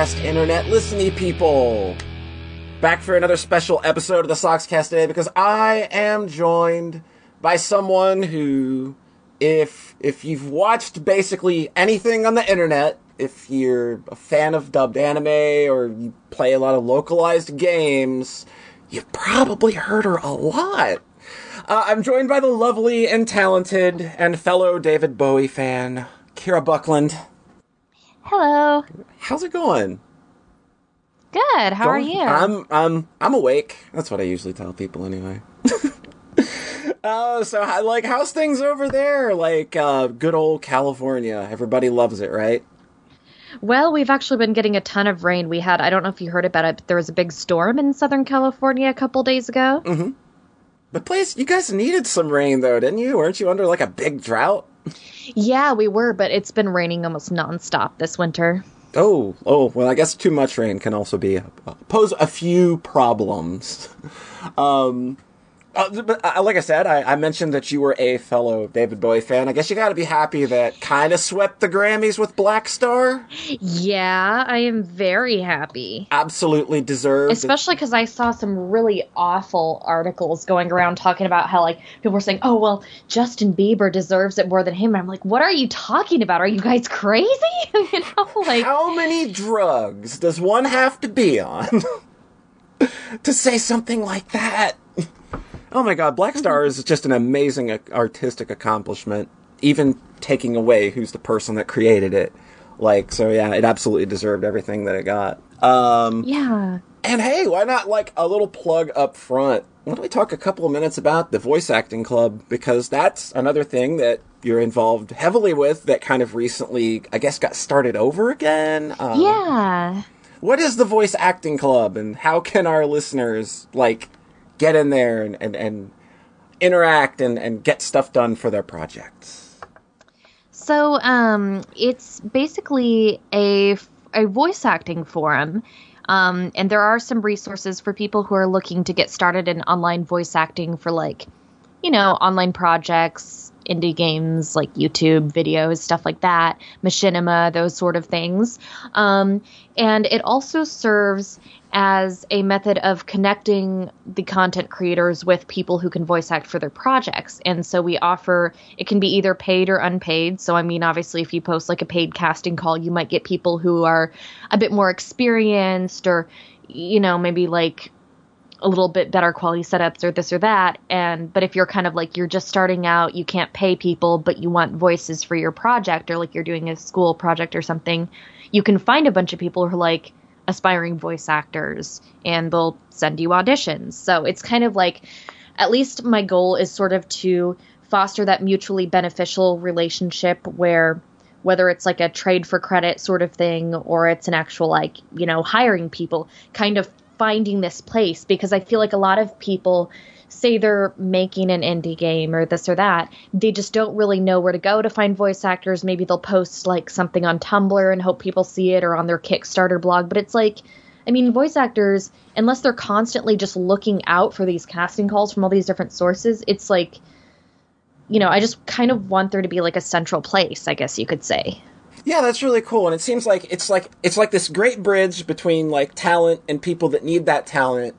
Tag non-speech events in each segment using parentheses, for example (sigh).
Soxcast internet listening people. Back for another special episode of the Soxcast today because I am joined by someone who, if if you've watched basically anything on the internet, if you're a fan of dubbed anime or you play a lot of localized games, you've probably heard her a lot. Uh, I'm joined by the lovely and talented and fellow David Bowie fan, Kira Buckland. Hello. How's it going? Good. How are you? I'm I'm I'm awake. That's what I usually tell people anyway. (laughs) Oh, so how, like, how's things over there? Like, uh, good old California. Everybody loves it, right? well, we've actually been getting a ton of rain. We had, I don't know if you heard about it, but there was a big storm in Southern California a couple days ago. Mm. But please, you guys needed some rain though, didn't you? Weren't you under like a big drought? Yeah, we were, but it's been raining almost nonstop this winter. Oh, oh, well, I guess too much rain can also be pose a few problems. (laughs) Um, uh, but uh, like I said, I, I mentioned that you were a fellow David Bowie fan. I guess you got to be happy that kind of swept the Grammys with Blackstar. Yeah, I am very happy. Absolutely deserved. Especially because I saw some really awful articles going around talking about how, like, people were saying, oh, well, Justin Bieber deserves it more than him. And I'm like, what are you talking about? Are you guys crazy? (laughs) you know, like, How many drugs does one have to be on (laughs) to say something like that? Oh my god, Blackstar is just an amazing uh, artistic accomplishment, even taking away who's the person that created it. Like, so yeah, it absolutely deserved everything that it got. Um, yeah. and hey, why not like a little plug up front? Why don't we talk a couple of minutes about the voice acting club? Because that's another thing that you're involved heavily with that kind of recently, I guess, got started over again. Um, Yeah. What is the voice acting club and how can our listeners, like, get in there and, and, and interact and, and get stuff done for their projects? So, um, it's basically a a voice acting forum, um, and there are some resources for people who are looking to get started in online voice acting for like, you know, online projects, indie games like YouTube videos, stuff like that, machinima, those sort of things. Um, and it also serves as a method of connecting the content creators with people who can voice act for their projects. And so we offer it can be either paid or unpaid. So I mean obviously if you post like a paid casting call, you might get people who are a bit more experienced or you know, maybe like a little bit better quality setups or this or that. And but if you're kind of like you're just starting out you can't pay people but you want voices for your project or like you're doing a school project or something you can find a bunch of people who are like aspiring voice actors and they'll send you auditions. So it's kind of like at least my goal is sort of to foster that mutually beneficial relationship where whether it's like a trade for credit sort of thing or it's an actual like you know hiring people kind of finding this place because i feel like a lot of people say they're making an indie game or this or that. They just don't really know where to go to find voice actors. Maybe they'll post like something on tumblr and hope people see it or on their kickstarter blog. But it's like I mean, voice actors, unless they're constantly just looking out for these casting calls from all these different sources, it's like, you know, I just kind of want there to be like a central place, I guess you could say. Yeah, that's really cool. And it seems like it's like it's like this great bridge between like talent and people that need that talent,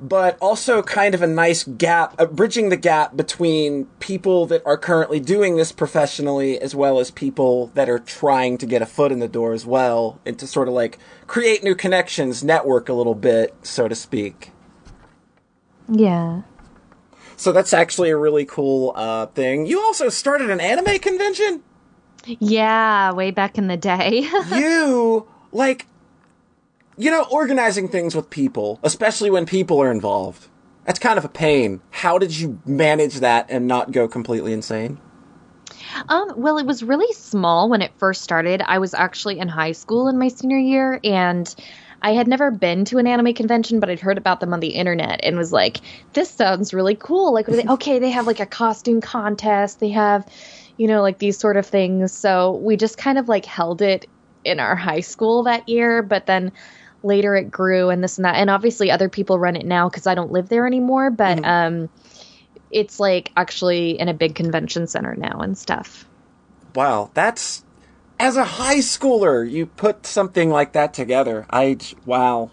but also kind of a nice gap, uh, bridging the gap between people that are currently doing this professionally as well as people that are trying to get a foot in the door as well, and to sort of like create new connections, network a little bit, so to speak. Yeah. So that's actually a really cool uh, thing. You also started an anime convention. Yeah, way back in the day. (laughs) you like you know organizing things with people especially when people are involved that's kind of a pain how did you manage that and not go completely insane Um, well, it was really small when it first started. I was actually in high school in my senior year, and I had never been to an anime convention, but I'd heard about them on the internet and was like, "This sounds really cool." Like, they, (laughs) okay, they have like a costume contest. They have, you know, like these sort of things. So we just kind of like held it in our high school that year, but then later it grew and this and that. And obviously, other people run it now because I don't live there anymore. But um, it's like actually in a big convention center now and stuff. wow that's as a high schooler, you put something like that together. I wow,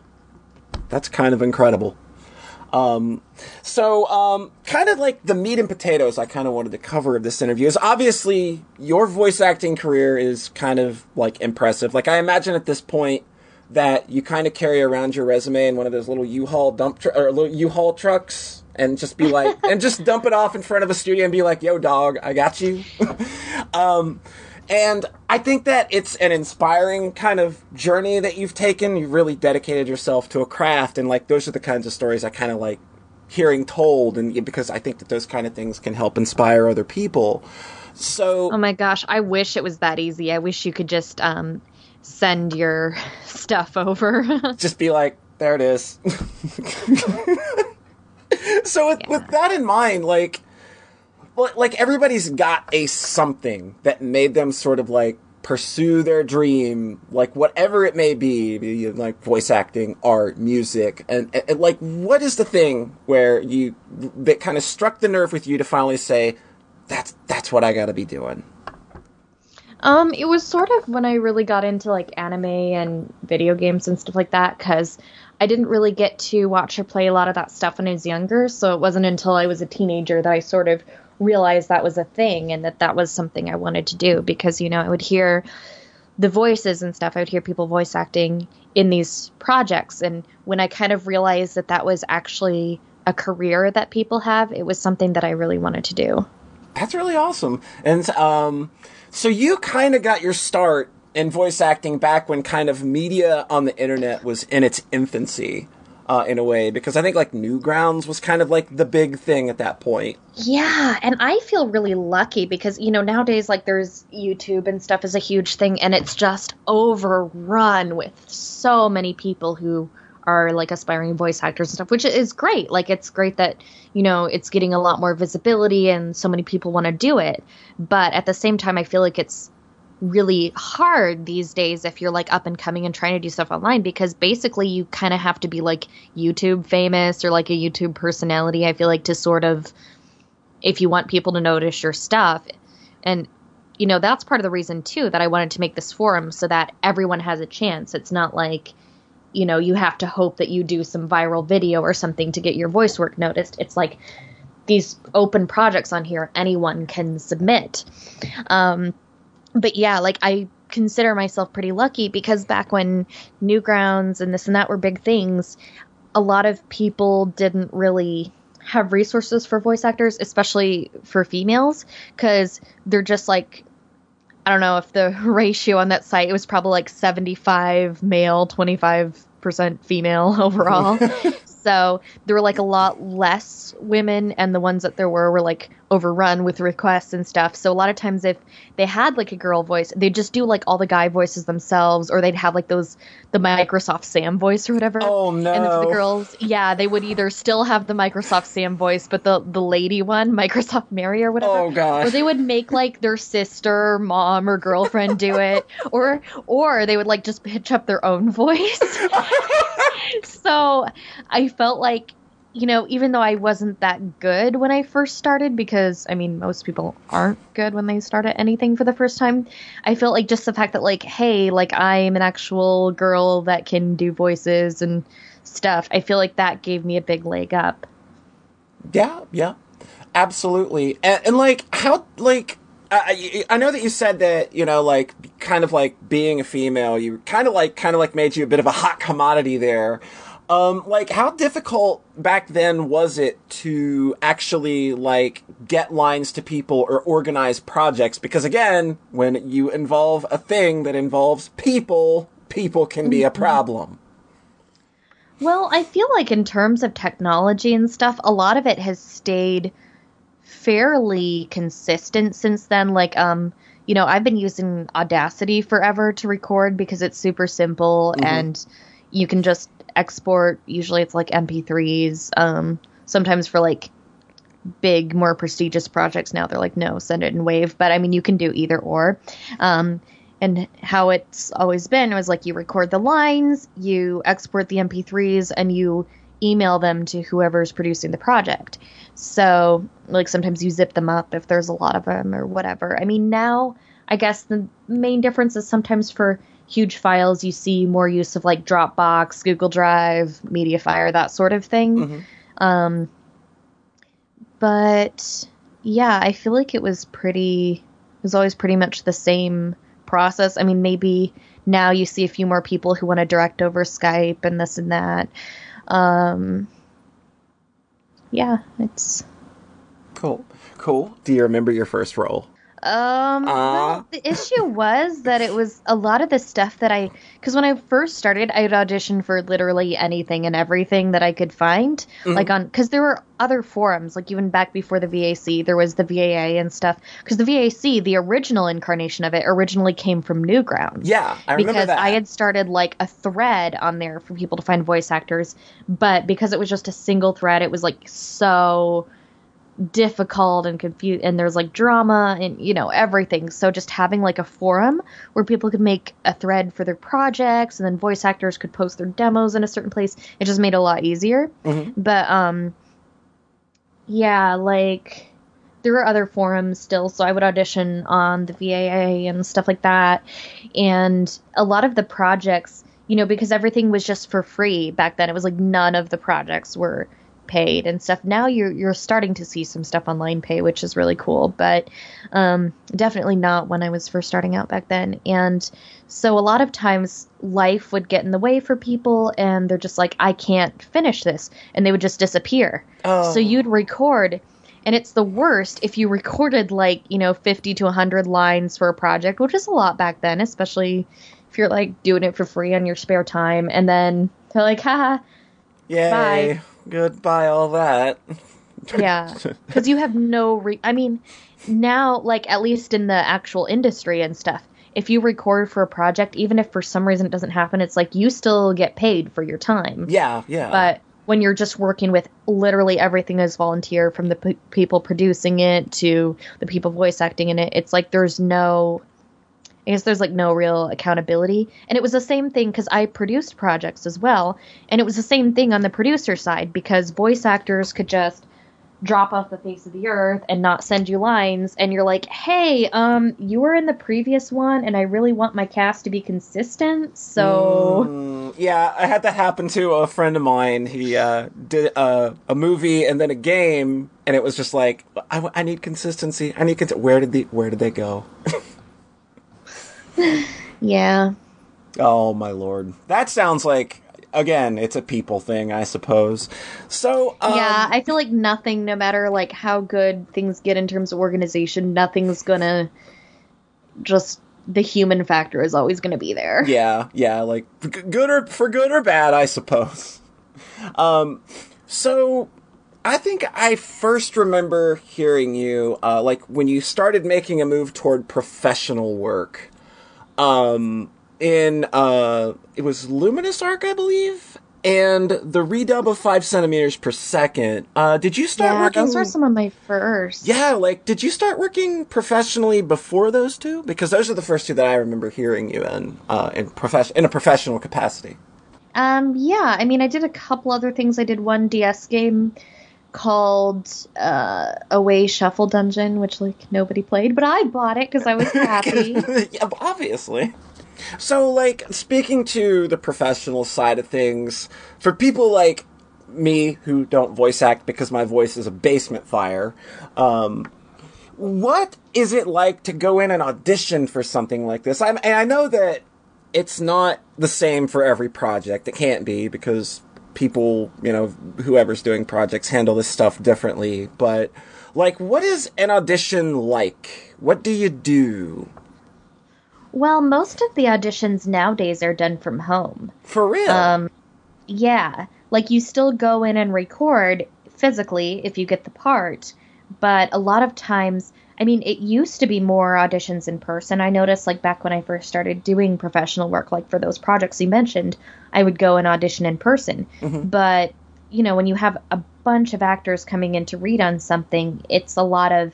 that's kind of incredible. Um, so, um, kind of like the meat and potatoes I kind of wanted to cover of this interview is obviously your voice acting career is kind of like impressive. Like I imagine at this point that you kind of carry around your resume in one of those little U-Haul dump tr- or little U-Haul trucks and just be like (laughs) and just dump it off in front of a studio and be like, "Yo, dog, I got you." (laughs) um, and I think that it's an inspiring kind of journey that you've taken. You've really dedicated yourself to a craft, and like those are the kinds of stories I kind of like hearing told, and because I think that those kind of things can help inspire other people. So, oh my gosh, I wish it was that easy. I wish you could just um, send your (laughs) stuff over. (laughs) just be like, there it is. (laughs) so, with, yeah. with that in mind, like like everybody's got a something that made them sort of like pursue their dream, like whatever it may be, like voice acting, art, music, and, and, like what is the thing where you that kind of struck the nerve with you to finally say, that's that's what I got to be doing. Um, it was sort of when I really got into like anime and video games and stuff like that because I didn't really get to watch or play a lot of that stuff when I was younger. So it wasn't until I was a teenager that I sort of realize that was a thing and that that was something I wanted to do because you know I would hear the voices and stuff I would hear people voice acting in these projects and when I kind of realized that that was actually a career that people have it was something that I really wanted to do. That's really awesome. And um so you kind of got your start in voice acting back when kind of media on the internet was in its infancy uh, in a way because I think like Newgrounds was kind of like the big thing at that point. Yeah, and I feel really lucky because you know nowadays like there's YouTube and stuff is a huge thing and it's just overrun with so many people who are like aspiring voice actors and stuff, which is great. Like it's great that you know it's getting a lot more visibility and so many people want to do it. But at the same time, I feel like it's really hard these days if you're like up and coming and trying to do stuff online because basically you kind of have to be like YouTube famous or like a YouTube personality. I feel like to sort of if you want people to notice your stuff and you know that's part of the reason too that I wanted to make this forum so that everyone has a chance. It's not like you know you have to hope that you do some viral video or something to get your voice work noticed. It's like these open projects on here anyone can submit. Um, but yeah, like I consider myself pretty lucky because back when Newgrounds and this and that were big things, a lot of people didn't really have resources for voice actors, especially for females, because they're just like, I don't know if the (laughs) ratio on that site it was probably like 75 male, 25% female (laughs) overall. (laughs) so there were like a lot less women, and the ones that there were were like overrun with requests and stuff. So a lot of times if they had like a girl voice, they'd just do like all the guy voices themselves, or they'd have like those the Microsoft Sam voice or whatever. Oh no! And the girls, yeah, they would either still have the Microsoft Sam voice, but the the lady one, (laughs) Microsoft Mary or whatever. Oh gosh! Or they would make like their sister, mom, or girlfriend do it, or or they would like just pitch up their own voice. (laughs) so I felt like you know, even though I wasn't that good when I first started, because I mean, most people aren't good when they start at anything for the first time, I felt like just the fact that, like, hey, like, I'm an actual girl that can do voices and stuff, I feel like that gave me a big leg up. Yeah, yeah, absolutely. And, and like, how, like, I, I know that you said that you know like kind of like being a female you kind of like kind of like made you a bit of a hot commodity there um, like, how difficult back then was it to actually like get lines to people or organize projects? Because again, when you involve a thing that involves people, people can be a mm-hmm. problem. Well, I feel like in terms of technology and stuff, a lot of it has stayed fairly consistent since then. Like, um, you know, I've been using Audacity forever to record because it's super simple mm-hmm. and you can just export. Usually it's like MP3s. Um, sometimes for like big, more prestigious projects now, they're like, no, send it in Wave. But I mean, you can do either or. Um, and how it's always been was like you record the lines, you export the MP3s, and you email them to whoever's producing the project. So, like, sometimes you zip them up if there's a lot of them or whatever. I mean, now I guess the main difference is sometimes for huge files you see more use of like Dropbox, Google Drive, Mediafire, that sort of thing. Mm-hmm. Um, but yeah, I feel like it was pretty. It was always pretty much the same process. I mean, maybe now you see a few more people who want to direct over Skype and this and that. Um, yeah, it's Cool. Cool. Do you remember your first role? Um, Uh. well, the issue was that it was a lot of the stuff that I, because when I first started, I would audition for literally anything and everything that I could find, like on, because there were other forums, like even back before the VAC, there was the VAA and stuff. Because the VAC, the original incarnation of it, originally came from Newgrounds. Yeah, I remember because that. I had started like a thread on there for people to find voice actors, but because it was just a single thread, it was like so difficult and confused and there's like drama and you know everything. So just having like a forum where people could make a thread for their projects and then voice actors could post their demos in a certain place it just made it a lot easier. Mhm. but um yeah like there were other forums still. So i would audition on the VAA and stuff like that. And a lot of the projects you know because everything was just for free back then it was like none of the projects were paid and stuff now you're you're starting to see some stuff online pay which is really cool but um definitely not when i was first starting out back then and so a lot of times life would get in the way for people and they're just like i can't finish this and they would just disappear Oh. so you'd record and it's the worst if you recorded like you know 50 to 100 lines for a project which is a lot back then especially if you're like doing it for free on your spare time and then they're like haha Yay. Bye. Goodbye, all that. yeah (laughs) because you have no re- i mean now like at least in the actual industry and stuff if you record for a project even if for some reason it doesn't happen it's like you still get paid for your time Yeah, yeah. but when you're just working with literally everything as volunteer from the p- people producing it to the people voice acting in it it's like there's no i guess there's like no real accountability and it was the same thing because i produced projects as well and it was the same thing on the producer side because voice actors could just drop off the face of the earth and not send you lines and you're like hey um you were in the previous one and i really want my cast to be consistent so Mm, yeah, I had that happen to a friend of mine. He uh, did uh, a movie and then a game, and it was just like, I, I need consistency. I need cons- where did the where did they go? (laughs) (laughs) yeah Oh my lord, that sounds like again, it's a people thing, I suppose. So um, yeah, I feel like nothing, no matter like how good things get in terms of organization, nothing's gonna just the human factor is always gonna be there. yeah, yeah, like good or for good or bad, I suppose. (laughs) Um, so I think I first remember hearing you, uh, like when you started making a move toward professional work. Um, in uh, it was Luminous Arc, I believe, and the redub of five centimeters per second. Uh, did you start Yeah, working? those were some of my first. Yeah, like, did you start working professionally before those two? Because those are the first two that I remember hearing you in, uh, in profession in a professional capacity. Um, yeah, I mean, I did a couple other things. I did one DS game called uh, Away Shuffle Dungeon, which like nobody played, but I bought it because I was (laughs) happy. (laughs) yeah, obviously. So, like, speaking to the professional side of things, for people like me who don't voice act because my voice is a basement fire, um, what is it like to go in and audition for something like this? I'm, and I know that it's not the same for every project. It can't be because people, you know, whoever's doing projects handle this stuff differently. But, like, what is an audition like? What do you do? well, most of the auditions nowadays are done from home. For real? Um, yeah, like you still go in and record physically if you get the part, but a lot of times, I mean, it used to be more auditions in person. I noticed, like back when I first started doing professional work, like for those projects you mentioned, I would go and audition in person. Mm-hmm. But you know, when you have a bunch of actors coming in to read on something, it's a lot of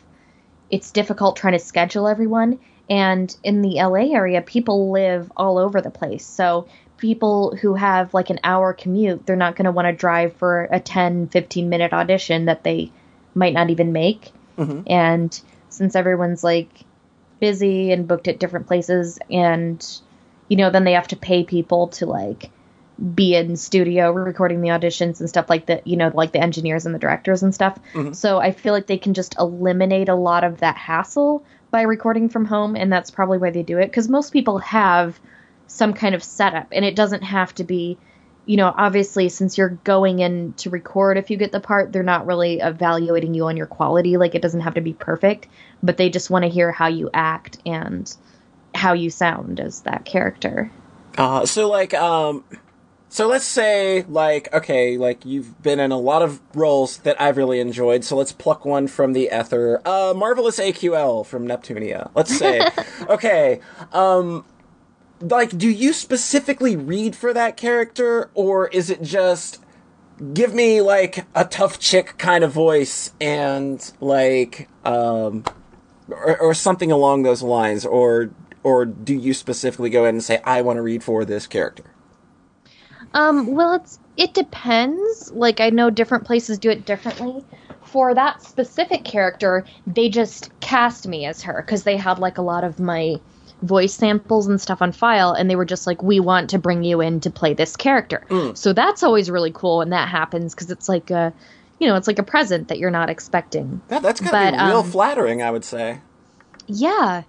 it's difficult trying to schedule everyone. And in the LA area, people live all over the place. So people who have like an hour commute, they're not going to want to drive for a 10, 15 minute audition that they might not even make. Mm-hmm. And since everyone's like busy and booked at different places and you know then they have to pay people to like be in studio recording the auditions and stuff like that you know like the engineers and the directors and stuff Mhm. so i feel like they can just eliminate a lot of that hassle by recording from home and that's probably why they do it because most people have some kind of setup and it doesn't have to be you know obviously since you're going in to record if you get the part they're not really evaluating you on your quality like it doesn't have to be perfect but they just want to hear how you act and how you sound as that character Uh, so like, um, so let's say like, okay, like you've been in a lot of roles that I've really enjoyed. So let's pluck one from the ether. Uh, MarvelousAQL from Neptunia. Let's say, (laughs) okay, um, like, do you specifically read for that character, or is it just give me like a tough chick kind of voice and like, um, or, or something along those lines, or or do you specifically go in and say I want to read for this character? Um, well, it's it depends. Like I know different places do it differently. For that specific character, they just cast me as her because they had like a lot of my voice samples and stuff on file, and they were just like, "We want to bring you in to play this character." Mm. So that's always really cool when that happens because it's like a, you know, it's like a present that you're not expecting. That, that's gotta But, be real um, flattering, I would say. Yeah.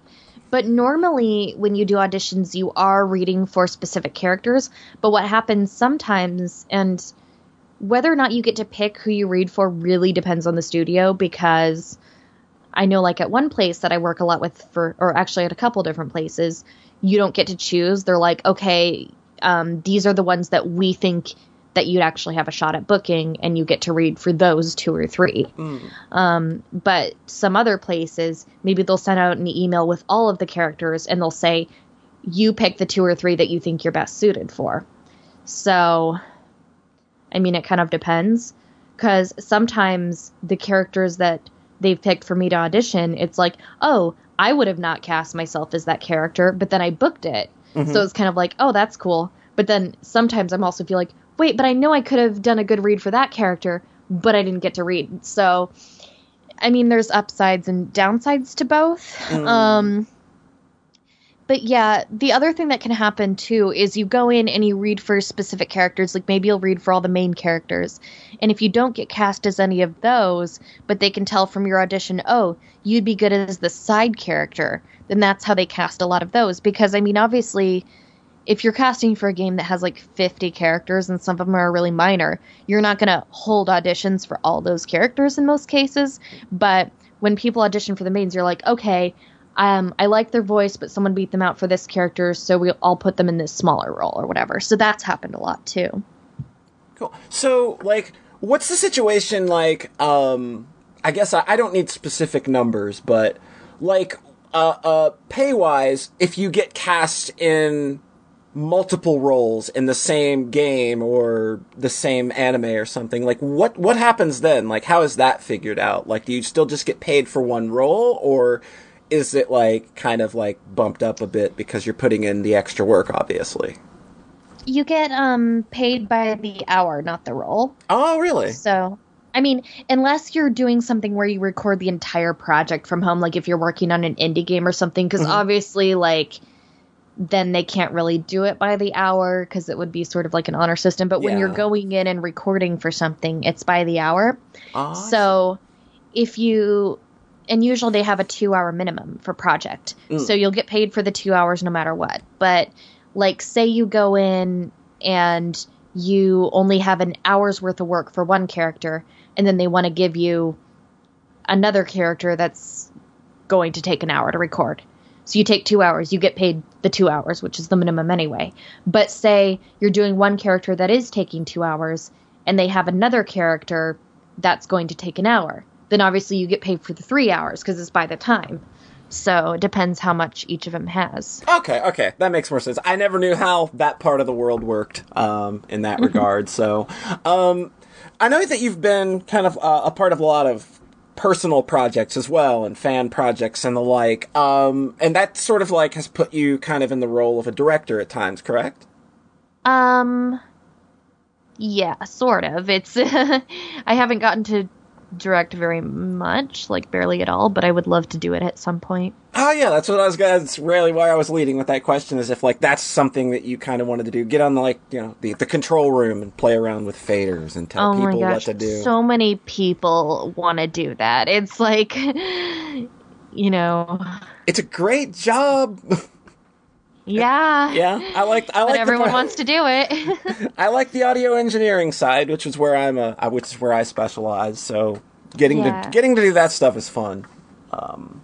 But normally, when you do auditions, you are reading for specific characters. But what happens sometimes, and whether or not you get to pick who you read for really depends on the studio because I know, like, at one place that I work a lot with, for, or actually at a couple different places, you don't get to choose. They're like, okay, um, these are the ones that we think that you'd actually have a shot at booking, and you get to read for those two or three. Um, but some other places, maybe they'll send out an email with all of the characters and they'll say, you pick the two or three that you think you're best suited for. So, I mean, it kind of depends. Because sometimes the characters that they've picked for me to audition, it's like, oh, I would have not cast myself as that character, but then I booked it. So it's kind of like, oh, that's cool. But then sometimes I'm also feel like, wait, but I know I could have done a good read for that character, but I didn't get to read. So, I mean, there's upsides and downsides to both. Um, but yeah, the other thing that can happen too is you go in and you read for specific characters. Like maybe you'll read for all the main characters. And if you don't get cast as any of those, but they can tell from your audition, oh, you'd be good as the side character, then that's how they cast a lot of those. Because, I mean, obviously, if you're casting for a game that has like 50 characters and some of them are really minor, you're not going to hold auditions for all those characters in most cases. But when people audition for the mains, you're like, okay, um, I like their voice, but someone beat them out for this character, so we'll all put them in this smaller role or whatever. So that's happened a lot too. Cool. So, like, what's the situation like? Um, I guess I, I don't need specific numbers, but like, uh, uh, pay wise, if you get cast in multiple roles in the same game or the same anime or something, like, what what happens then? Like, how is that figured out? Like, do you still just get paid for one role, or is it like kind of like bumped up a bit because you're putting in the extra work, obviously? You get um, paid by the hour, not the role. Oh, really? So, I mean, unless you're doing something where you record the entire project from home, like if you're working on an indie game or something, because obviously, like, then they can't really do it by the hour because it would be sort of like an honor system. But when you're going in and recording for something, it's by the hour. Ah, So if you and usually they have a 2 hour minimum for project. Mm. So you'll get paid for the 2 hours no matter what. But like say you go in and you only have an hour's worth of work for one character and then they want to give you another character that's going to take an hour to record. So you take 2 hours, you get paid the 2 hours, which is the minimum anyway. But say you're doing one character that is taking 2 hours and they have another character that's going to take an hour. Then obviously you get paid for the three hours because it's by the time. So it depends how much each of them has. Okay, okay, that makes more sense. I never knew how that part of the world worked um, in that regard. So, um, I know that you've been kind of uh, a part of a lot of personal projects as well, and fan projects and the like. Um, and that sort of like has put you kind of in the role of a director at times, correct? Um, yeah, sort of. It's (laughs) I haven't gotten to direct very much, like barely at all, but I would love to do it at some point. Oh yeah, that's what I was. gonna That's really why I was leading with that question. Is if like that's something that you kind of wanted to do, get on the like you know the the control room and play around with faders and tell oh my people gosh, what to do. so many people want to do that. It's like, (laughs) you know, it's a great job. (laughs) yeah, yeah, I like. I like. but everyone part- wants to do it. (laughs) I like the audio engineering side, which is where I'm a, which is where I specialize. So getting Yeah. to getting to do that stuff is fun. Um,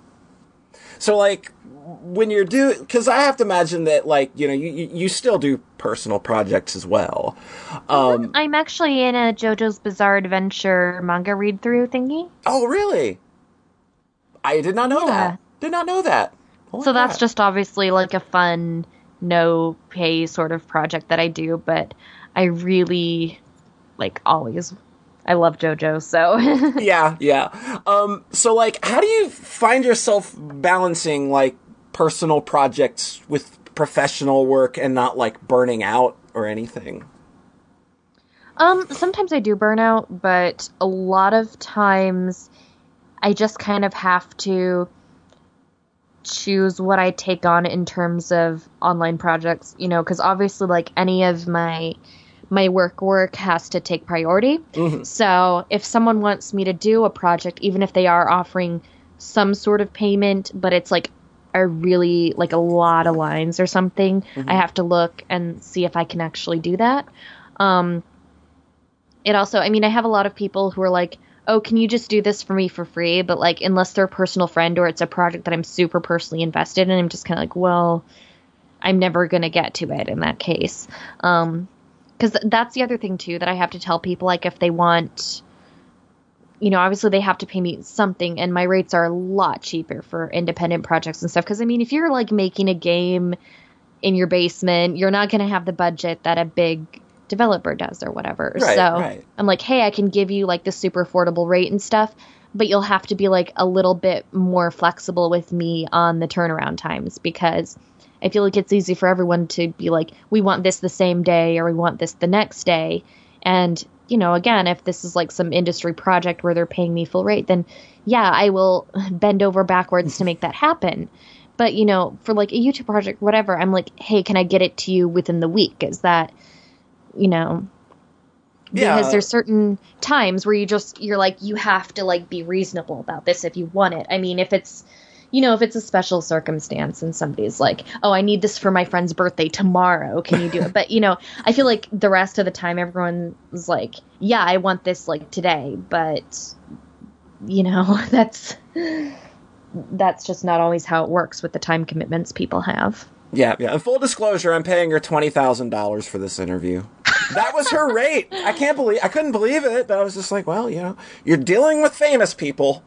so like when you're doing, because I have to imagine that like you know you you you still do personal projects as well. Um, I'm actually in a JoJo's Bizarre Adventure manga read through thingy. oh really? I did not know Yeah. that. Did not know that. Holy So that's crap. just obviously like a fun, no pay sort of project that I do, but I really like always I love JoJo, so (laughs) yeah, yeah. Um, so like, how do you find yourself balancing like personal projects with professional work and not like burning out or anything? um sometimes I do burn out, but a lot of times I just kind of have to choose what I take on in terms of online projects, you know, cuz obviously like any of my my work work has to take priority. So if someone wants me to do a project, even if they are offering some sort of payment, but it's like a really like a lot of lines or something, I have to look and see if I can actually do that. Um, it also, I mean, I have a lot of people who are like, "Oh, can you just do this for me for free?" But like, unless they're a personal friend or it's a project that I'm super personally invested in, I'm just kind of like, "Well, I'm never gonna get to it in that case." Um, because that's the other thing too that I have to tell people like if they want you know obviously they have to pay me something and my rates are a lot cheaper for independent projects and stuff because I mean if you're like making a game in your basement you're not going to have the budget that a big developer does or whatever Right, so right. I'm like hey I can give you like the super affordable rate and stuff but you'll have to be like a little bit more flexible with me on the turnaround times because I feel like it's easy for everyone to be like, we want this the same day or we want this the next day. And, you know, again, if this is like some industry project where they're paying me full rate, then yeah, I will bend over backwards to make that happen. But, you know, for like a YouTube project, whatever, I'm like, hey, can I get it to you within the week? Is that, you know, Yeah. because there's certain times where you just you're like you have to like be reasonable about this if you want it. I mean if it's you know if it's a special circumstance and somebody's like oh i need this for my friend's birthday tomorrow. Can you do it? (laughs) But you know i feel like the rest of the time everyone's like yeah i want this like today. But you know (laughs) that's that's just not always how it works with the time commitments people have Yeah, yeah. And full disclosure, I'm paying her twenty thousand dollars for this interview. That was her rate. I can't believe I couldn't believe it, but I was just like, well, you know, you're dealing with famous people.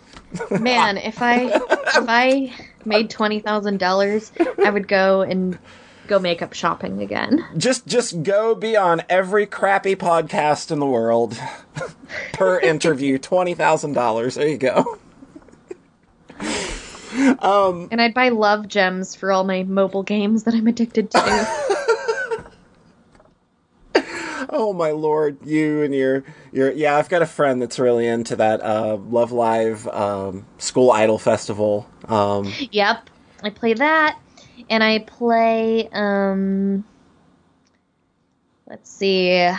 (laughs) Man, if I if I made twenty thousand dollars, I would go and go makeup shopping again. just just go be on every crappy podcast in the world (laughs) per interview. Twenty thousand dollars. There you go. And I'd buy love gems for all my mobile games that I'm addicted to. (laughs) Oh my lord, you and your your yeah. I've got a friend that's really into that uh, Love Live um, School Idol Festival. Um, yep. I play that. And I play um let's see.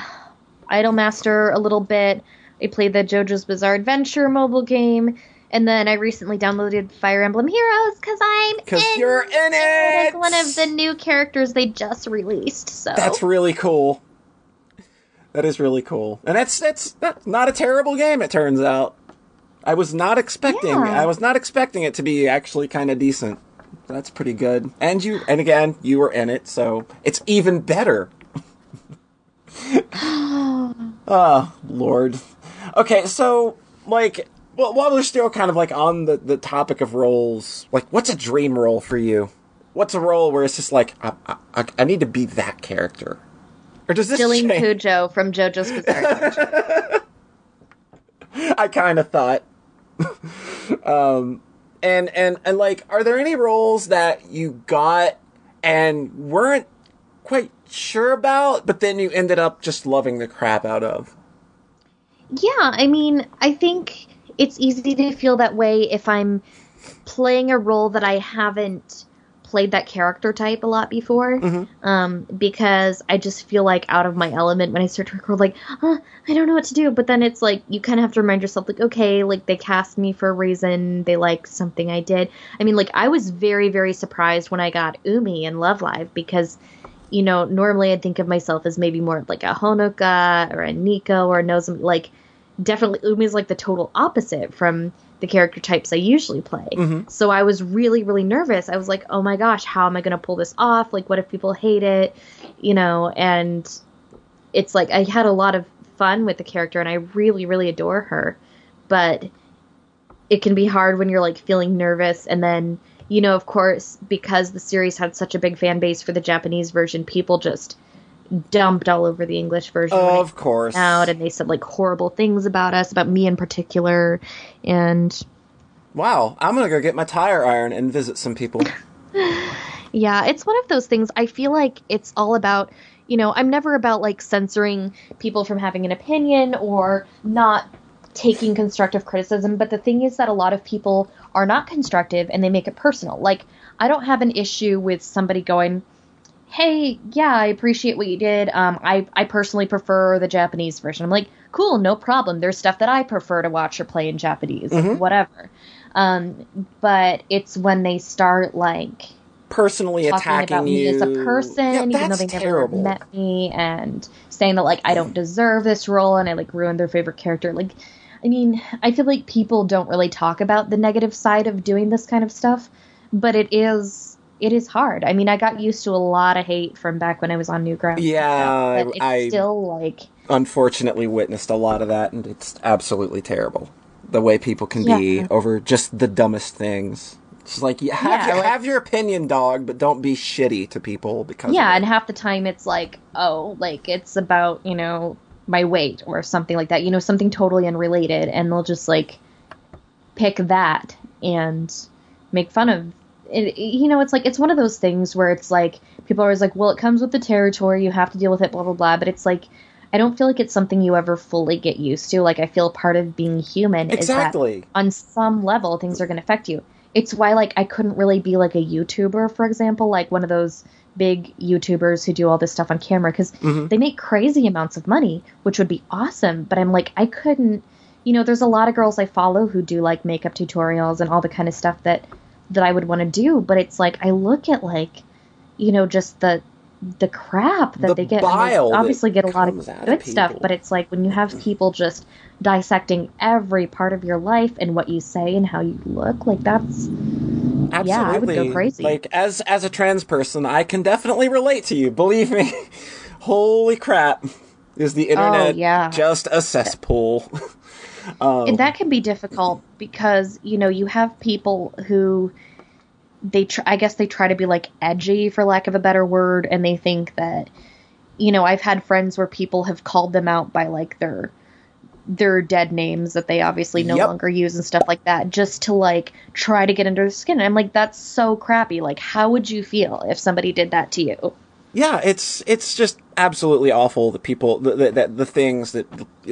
Idol Master a little bit. I play the JoJo's Bizarre Adventure mobile game. And then I recently downloaded Fire Emblem Heroes because I'm 'Cause in you're in it! It's one of the new characters they just released. So That's really cool. That is really cool, and that's that's that's not a terrible game. It turns out. I was not expecting. Yeah. I was not expecting it to be actually kind of decent. That's pretty good. And you, and again, you were in it, so it's even better. oh (gasps) Lord. Okay, so like, well, while we're still kind of like on the the topic of roles, like, what's a dream role for you? What's a role where it's just like I, I, I need to be that character, or does this Jolyne change? Cujoh from JoJo's Bizarre Adventure. (laughs) I kind of thought. (laughs) um, and and and like, are there any roles that you got and weren't quite sure about, but then you ended up just loving the crap out of? Yeah, I mean, I think it's easy to feel that way if I'm playing a role that I haven't played that character type a lot before Mm-hmm. um, because I just feel like out of my element when I start to record. Like, huh, I don't know what to do. But then it's like you kind of have to remind yourself, like, okay, like they cast me for a reason. They like something I did. I mean, like I was very, very surprised when I got Umi in Love Live because, you know, normally I'd think of myself as maybe more like a Honoka or a Nico or a Nozomi. Like, definitely Umi is like the total opposite from the character types I usually play. Mhm. So I was really, really nervous. I was like, oh my gosh, how am I going to pull this off? Like, what if people hate it? You know, and it's like I had a lot of fun with the character and I really, really adore her. But it can be hard when you're like feeling nervous and then, you know, of course, because the series had such a big fan base for the Japanese version, people just dumped all over the English version. it Of course. out and they said like horrible things about us, about me in particular. And Wow, I'm gonna go get my tire iron and visit some people. (laughs) yeah, it's one of those things. I feel like it's all about, you know, I'm never about like censoring people from having an opinion or not taking constructive criticism. But the thing is that a lot of people are not constructive and they make it personal. Like, I don't have an issue with somebody going, hey, yeah, I appreciate what you did. Um, I, I personally prefer the Japanese version. I'm like, cool, no problem. There's stuff that I prefer to watch or play in Japanese, Mhm. whatever. Um, but it's when they start like Personally attacking about you me as a person, Yeah, even though they never met me, and saying that like I don't deserve this role and I like ruined their favorite character. Like, I mean, I feel like people don't really talk about the negative side of doing this kind of stuff, but it is it is hard. I mean, I got used to a lot of hate from back when I was on Newgrounds. Yeah, stuff, it's I- still like Unfortunately, witnessed a lot of that, and it's absolutely terrible. The way people can be over just the dumbest things. It's like, yeah, have, Yeah, like- have your opinion, dog, but don't be shitty to people because. yeah, and half the time it's like, oh, like it's about, you know, my weight or something like that, you know, something totally unrelated, and they'll just like pick that and make fun of it. You know, it's like, it's one of those things where it's like, people are always like, well, it comes with the territory, you have to deal with it, blah, blah, blah, but it's like, I don't feel like it's something you ever fully get used to. Like, I feel part of being human is that on some level things are going to affect you it's why like i couldn't really be like a youtuber for example like one of those big youtubers who do all this stuff on camera because Mhm. they make crazy amounts of money which would be awesome but i'm like i couldn't you know there's a lot of girls i follow who do like makeup tutorials and all the kind of stuff that that i would want to do but it's like i look at like you know just the the crap that The they get obviously get a lot of out of good stuff but it's like when you have mm. people just dissecting every part of your life and what you say and how you look like that's Absolutely. Yeah, I would go crazy. Like as as a trans person, I can definitely relate to you. Believe me. (laughs) Holy crap. Is the oh, internet Oh, yeah. just a cesspool? (laughs) um, and that can be difficult because you know you have people who they tr- i guess they try to be like edgy for lack of a better word and they think that you know i've had friends where people have called them out by like their their dead names that they obviously no Yep. longer use and stuff like that just to like try to get under their skin. And i'm like that's so crappy. Like how would you feel if somebody did that to you yeah, it's it's just absolutely awful. The people, the, the the the things that,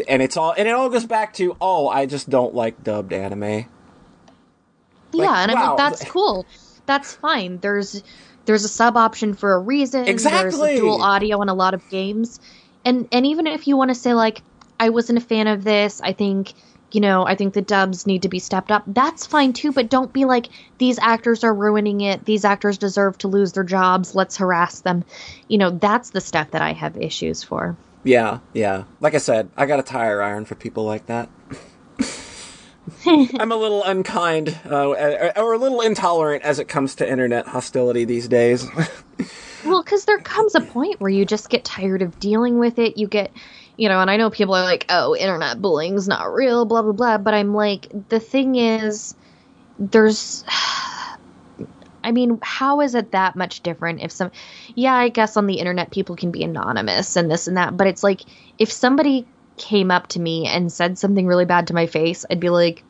and it's all, and it all goes back to, oh, I just don't like dubbed anime. yeah and i'm like that's cool that's fine there's there's a sub option for a reason there's Exactly. a dual audio in a lot of games and and even if you want to say like i wasn't a fan of this i think you know i think the dubs need to be stepped up that's fine too but don't be like these actors are ruining it these actors deserve to lose their jobs let's harass them you know that's the stuff that i have issues for Yeah, yeah. Like I said, I got a tire iron for people like that. (laughs) I'm a little unkind, uh, or or a little intolerant as it comes to internet hostility these days. (laughs) Well, because there comes a point where you just get tired of dealing with it. You get, you know, and I know people are like, oh, internet bullying's not real, blah, blah, blah. But I'm like, the thing is, there's. (sighs) I mean, how is it that much different if some. Yeah, I guess on the internet people can be anonymous and this and that. But it's like, if somebody came up to me and said something really bad to my face, I'd be like,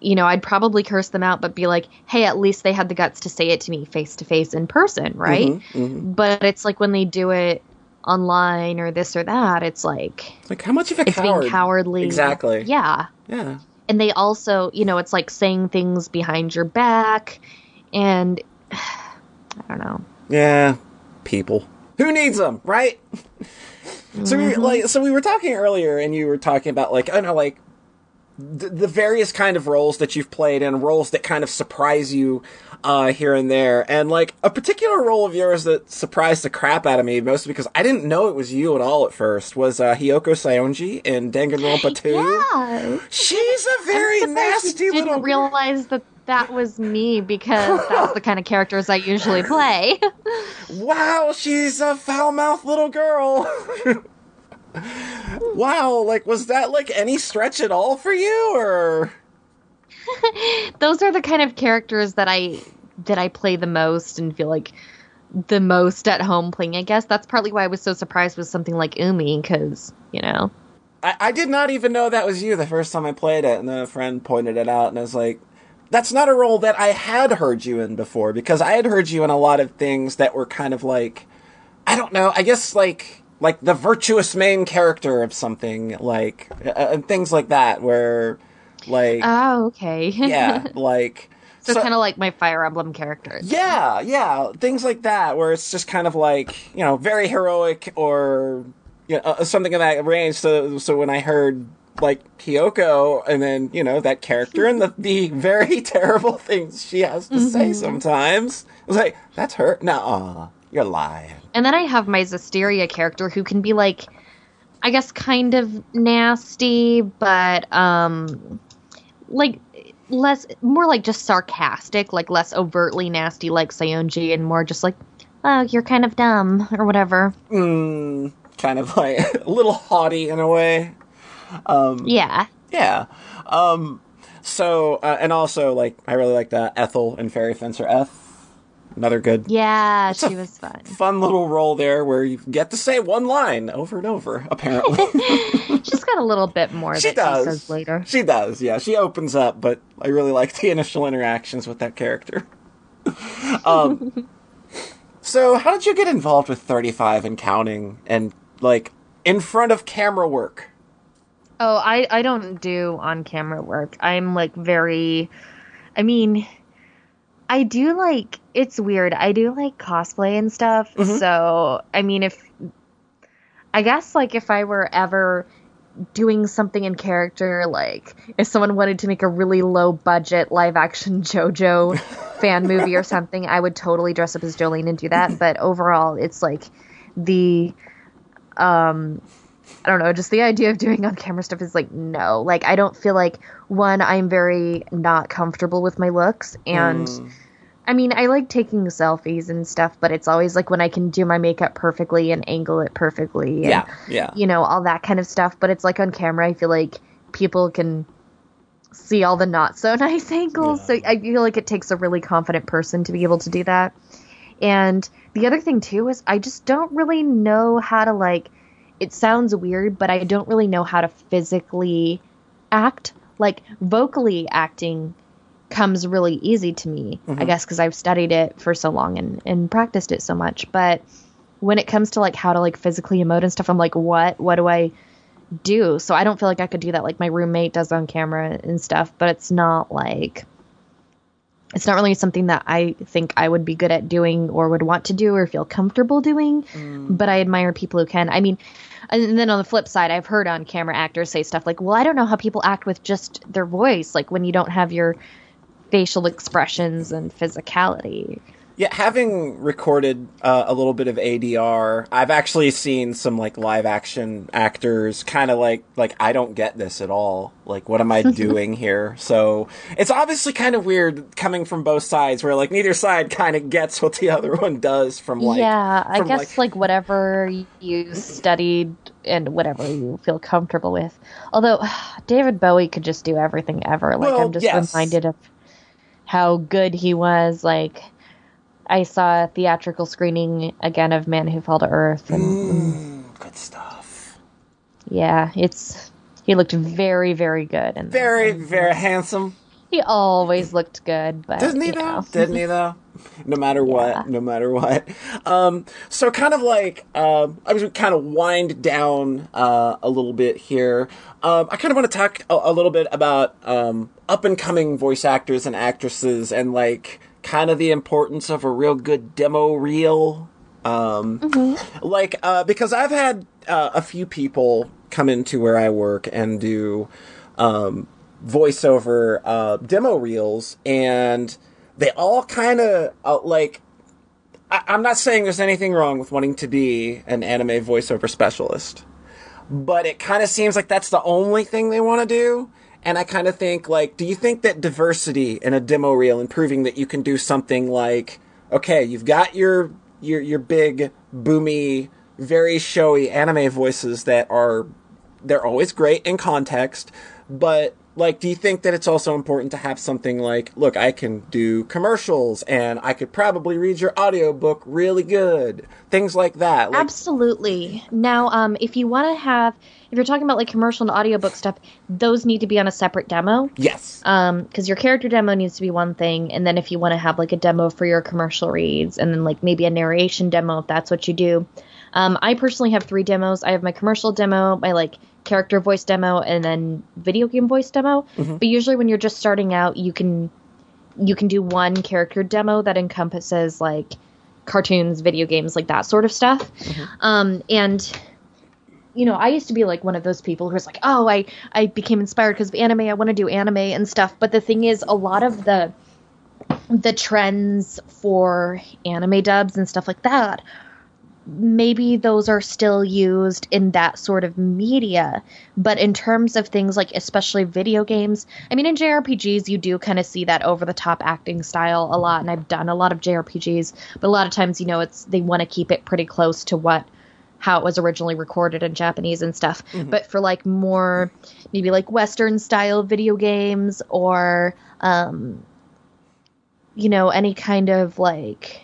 you know, I'd probably curse them out, but be like, hey, at least they had the guts to say it to me face to face in person, right? Mhm, mhm. But it's like when they do it online or this or that. It's like like how much of a it's coward? being cowardly. Exactly. Yeah. Yeah. And they also, you know, it's like saying things behind your back and (sighs) I don't know. Yeah. People. Who needs them, right? (laughs) so we mm-hmm. like so we were talking earlier and you were talking about like I don't know like the, the various kind of roles that you've played and roles that kind of surprise you uh, here and there. And like a particular role of yours that surprised the crap out of me, mostly because I didn't know it was you at all at first, was uh, Hiyoko Saionji in Danganronpa 2. Yeah. She's a very nasty you little didn't realize that that was me because that's the kind of characters I usually play. (laughs) Wow, she's a foul mouthed little girl. (laughs) wow, like was that like any stretch at all for you or (laughs) Those are the kind of characters that I that I play the most and feel like the most at home playing. I guess that's partly why I was so surprised with something like Umi because you know. I, I did not even know that was you the first time I played it, and then a friend pointed it out, and I was like, "That's not a role that I had heard you in before." Because I had heard you in a lot of things that were kind of like, I don't know, I guess like like the virtuous main character of something, like uh, and things like that, where like Oh, okay. yeah, (laughs) like so, kind of like my Fire Emblem characters. yeah, yeah, things like that, where it's just kind of like you know very heroic or you know, uh, something in that range. So, so when I heard like Kyoko, and then you know that character and the the very (laughs) terrible things she has to say sometimes, I was like, that's her. Nah, you're lying. And then I have my Zestiria character who can be like, I guess, kind of nasty, but um, like less, more like just sarcastic, like less overtly nasty, like Saionji, and more just like, oh, you're kind of dumb or whatever. Mm, kind of like (laughs) a little haughty in a way. Yeah. Yeah. Um, so, uh, and also, like, I really like that Ethel and Fairy Fencer F. Another good, Yeah, she was fun. fun little role there where you get to say one line over and over, apparently. (laughs) (laughs) She's got a little bit more she that does. she says later. She does, yeah. She opens up, but I really like the initial interactions with that character. (laughs) um, so, how did you get involved with 35 and counting and, like, in front of camera work? Oh, I I don't do on camera work. I'm like very I mean I do like it's weird. I do like cosplay and stuff. So, I mean if I guess like if I were ever doing something in character like if someone wanted to make a really low budget live action (laughs) JoJo (laughs) fan movie or something, I would totally dress up as Jolyne and do that, but overall it's like the um I don't know, just the idea of doing on camera stuff is like no. Like I don't feel like one I'm very not comfortable with my looks and Mm. I mean, I like taking selfies and stuff, but it's always like when I can do my makeup perfectly and angle it perfectly and Yeah, yeah. you know, all that kind of stuff, but it's like on camera I feel like people can see all the not so (laughs) nice angles. So I feel like it takes a really confident person to be able to do that. And the other thing too is I just don't really know how to like it sounds weird, but I don't really know how to physically act. Like vocally acting comes really easy to me, I mm-hmm. guess because I've studied it for so long and and practiced it so much. But when it comes to like how to like physically emote and stuff, I'm like, what? What do I do? So I don't feel like I could do that like my roommate does on camera and stuff. But it's not like it's not really something that I think I would be good at doing or would want to do or feel comfortable doing. Mm. But I admire people who can. I mean, and then on the flip side, I've heard on camera actors say stuff like, well, I don't know how people act with just their voice, like when you don't have your facial expressions and physicality. Yeah, having recorded uh, a little bit of ADR, I've actually seen some like live action actors kind of like like I don't get this at all. Like what am I (laughs) doing here? So, it's obviously kind of weird coming from both sides where like neither side kind of gets what the other one does from like yeah, I from, guess like, whatever you studied and whatever you feel comfortable with. Although (sighs) David Bowie could just do everything ever. Like Well, I'm just yes. reminded of how good he was. Like I saw a theatrical screening again of Man Who Fell to Earth, and Mm, good stuff. yeah, it's he looked very very good and Very very handsome. he always looked good, but Didn't he though? know. Didn't he though? No matter (laughs) what, Yeah. no matter what. Um, so kind of like um, I was kind of wind down uh, a little bit here. Um, I kind of want to talk a, a little bit about um, up and coming voice actors and actresses, and like kind of the importance of a real good demo reel. Um, Like uh, because I've had uh, a few people come into where I work and do um, voiceover uh, demo reels, and they all kind of uh, like. I- I'm not saying there's anything wrong with wanting to be an anime voiceover specialist, but it kind of seems like that's the only thing they want to do. And I kind of think like, do you think that diversity in a demo reel and proving that you can do something like, okay, you've got your your your big boomy, very showy anime voices that are they're always great in context, but like do you think that it's also important to have something like look i can do commercials and i could probably read your audiobook really good things like that like, Absolutely. Now, um, if you want to have, if you're talking about like commercial and audiobook stuff, those need to be on a separate demo. yes Um, because your character demo needs to be one thing, and then if you want to have like a demo for your commercial reads, and then like maybe a narration demo if that's what you do. Um, I personally have three demos. I have my commercial demo, my like character voice demo, and then video game voice demo. But usually, when you're just starting out, you can you can do one character demo that encompasses like cartoons, video games, like that sort of stuff. Um, and you know, I used to be like one of those people who's like, oh, I I became inspired because of anime. I want to do anime and stuff. But the thing is, a lot of the the trends for anime dubs and stuff like that maybe those are still used in that sort of media but in terms of things like especially video games i mean in jrpgs you do kind of see that over the top acting style a lot and i've done a lot of jrpgs but a lot of times you know it's they want to keep it pretty close to what how it was originally recorded in japanese and stuff. But for like more maybe like western style video games or um you know any kind of like